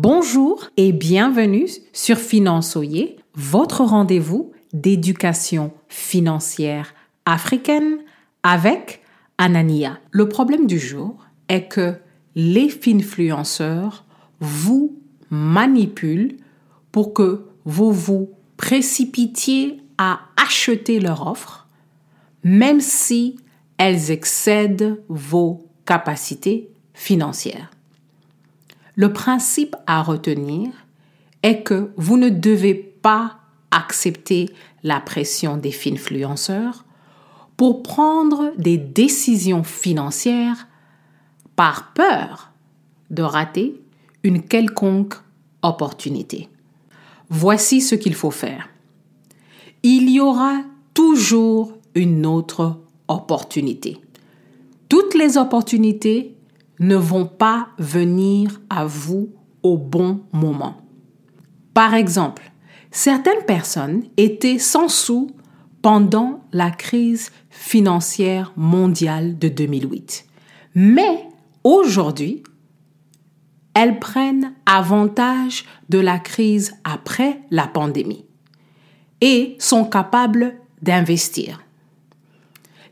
Bonjour et bienvenue sur Finançoyer, votre rendez-vous d'éducation financière africaine avec Anania. Le problème du jour est que les influenceurs vous manipulent pour que vous vous précipitiez à acheter leur offre, même si elles excèdent vos capacités financières. Le principe à retenir est que vous ne devez pas accepter la pression des influenceurs pour prendre des décisions financières par peur de rater une quelconque opportunité. Voici ce qu'il faut faire. Il y aura toujours une autre opportunité. Toutes les opportunités ne vont pas venir à vous au bon moment. Par exemple, certaines personnes étaient sans sous pendant la crise financière mondiale de 2008. Mais aujourd'hui, elles prennent avantage de la crise après la pandémie et sont capables d'investir.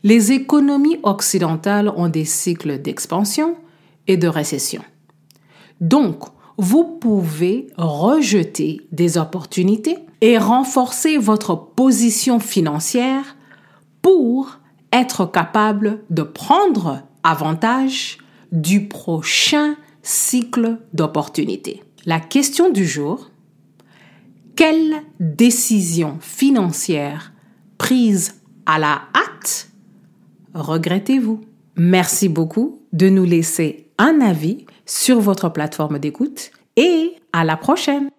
Les économies occidentales ont des cycles d'expansion de récession. Donc, vous pouvez rejeter des opportunités et renforcer votre position financière pour être capable de prendre avantage du prochain cycle d'opportunités. La question du jour, quelle décision financière prise à la hâte regrettez-vous? Merci beaucoup de nous laisser un avis sur votre plateforme d'écoute et à la prochaine.